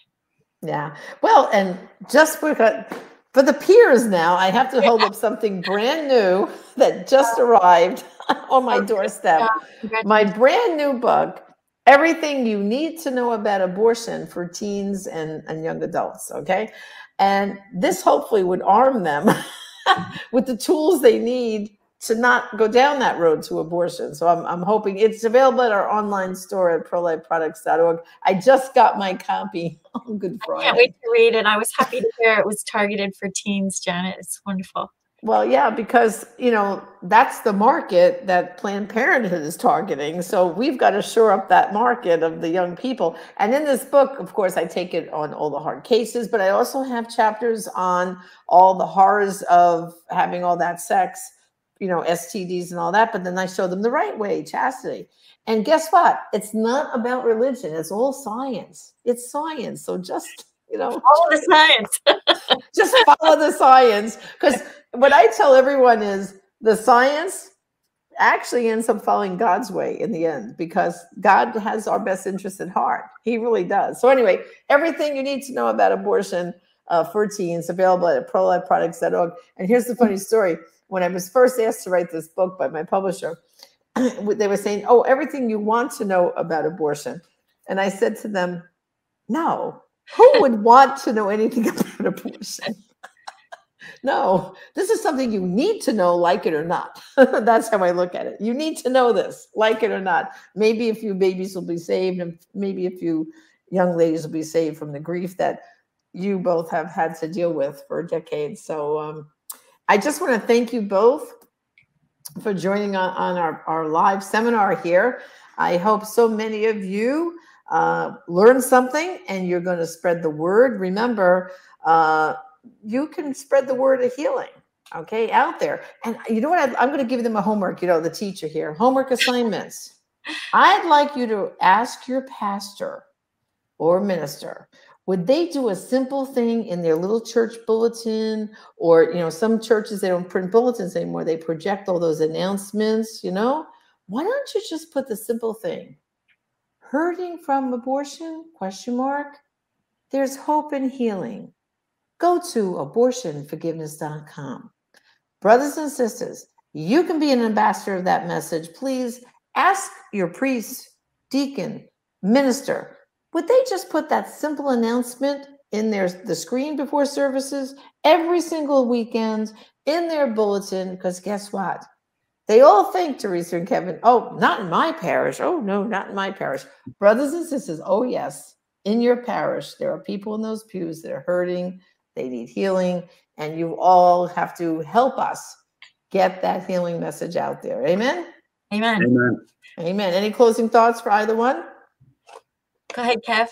Yeah. Well, and just for, for the peers now, I have to hold up something brand new that just arrived on my oh, doorstep. my brand new book everything you need to know about abortion for teens and, and young adults okay? And this hopefully would arm them with the tools they need to not go down that road to abortion so i'm, I'm hoping it's available at our online store at prolifeproducts.org i just got my copy on good I can't wait to read it. I was happy to hear it was targeted for teens, Janet. It's wonderful. Well, yeah, because you know that's the market that Planned Parenthood is targeting. So we've got to shore up that market of the young people. And in this book, of course, I take it on all the hard cases, but I also have chapters on all the horrors of having all that sex, you know, STDs and all that. But then I show them the right way, chastity. And guess what? It's not about religion. It's all science. It's science. So just you know, All the science. just follow the science because what i tell everyone is the science actually ends up following god's way in the end because god has our best interest at heart he really does so anyway everything you need to know about abortion uh, for teens available at prolifeproducts.org and here's the funny story when i was first asked to write this book by my publisher they were saying oh everything you want to know about abortion and i said to them no who would want to know anything about abortion? no, this is something you need to know, like it or not. That's how I look at it. You need to know this, like it or not. Maybe a few babies will be saved, and maybe a few young ladies will be saved from the grief that you both have had to deal with for decades. So um, I just want to thank you both for joining on, on our, our live seminar here. I hope so many of you uh, learn something and you're going to spread the word. Remember, uh, you can spread the word of healing, okay, out there. And you know what? I, I'm going to give them a homework, you know, the teacher here, homework assignments. I'd like you to ask your pastor or minister would they do a simple thing in their little church bulletin? Or you know some churches they don't print bulletins anymore. They project all those announcements you know? Why don't you just put the simple thing? Hurting from abortion? Question mark. There's hope and healing. Go to abortionforgiveness.com brothers and sisters you can be an ambassador of that message. Please ask your priest deacon minister would they just put that simple announcement in their the screen before services every single weekend in their bulletin? Because guess what? They all think teresa and kevin oh not in my parish. Oh no not in my parish. Brothers and sisters oh yes in your parish there are people in those pews that are hurting they need healing and you all have to help us get that healing message out there. Amen? Amen. Amen. amen. Any closing thoughts for either one Go ahead, Kev.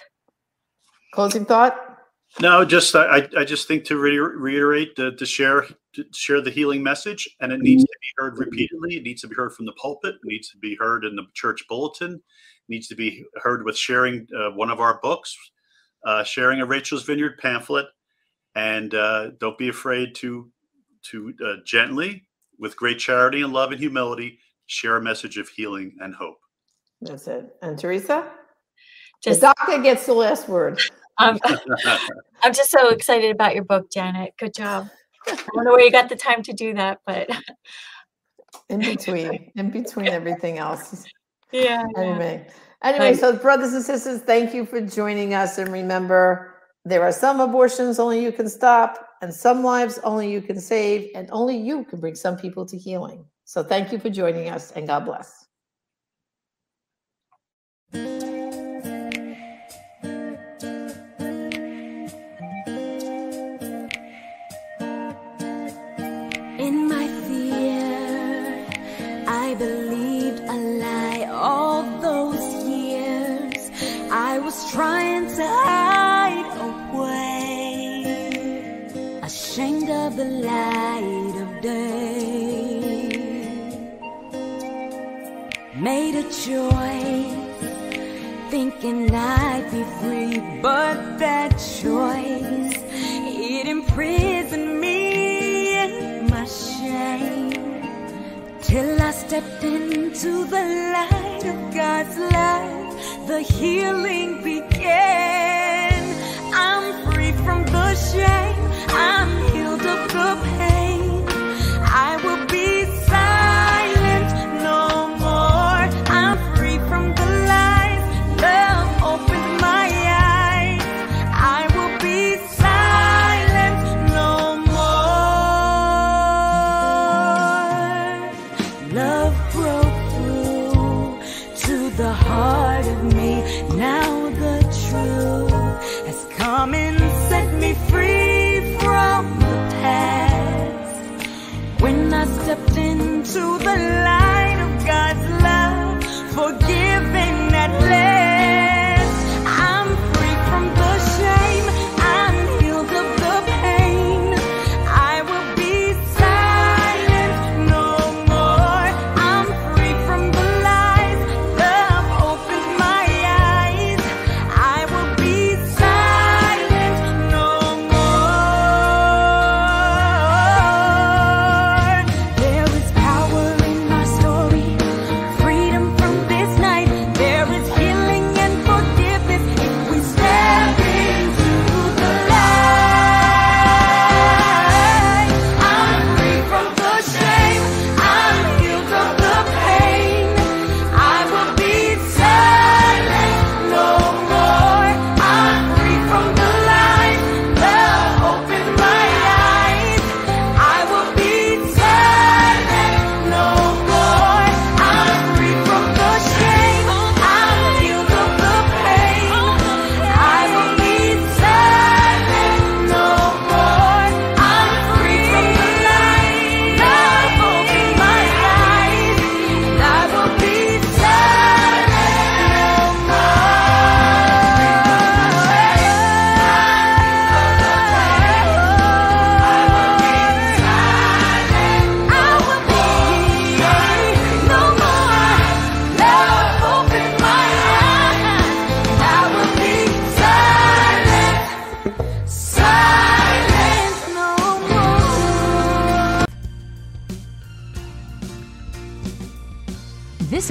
closing thought No, just I, I just think to re- reiterate to, to share to share the healing message, and it needs to be heard repeatedly. It needs to be heard from the pulpit. It needs to be heard in the church bulletin. It needs to be heard with sharing uh, one of our books, uh, sharing a Rachel's Vineyard pamphlet, and uh, don't be afraid to to uh, gently, with great charity and love and humility, share a message of healing and hope. That's it. And Teresa? Just, the doctor gets the last word. um, I'm just so excited about your book, Janet. Good job. I don't know where you got the time to do that, but in between, in between everything else. Yeah. Anyway, anyway, so brothers and sisters, thank you for joining us. And remember, there are some abortions only you can stop, and some lives only you can save, and only you can bring some people to healing. So thank you for joining us, and God bless. Was trying to hide away, ashamed of the light of day. Made a choice, thinking I'd be free, but that choice it imprisoned me in my shame till I stepped into the light of God's light. The healing began. I'm free from the shame. I'm healed of the pain.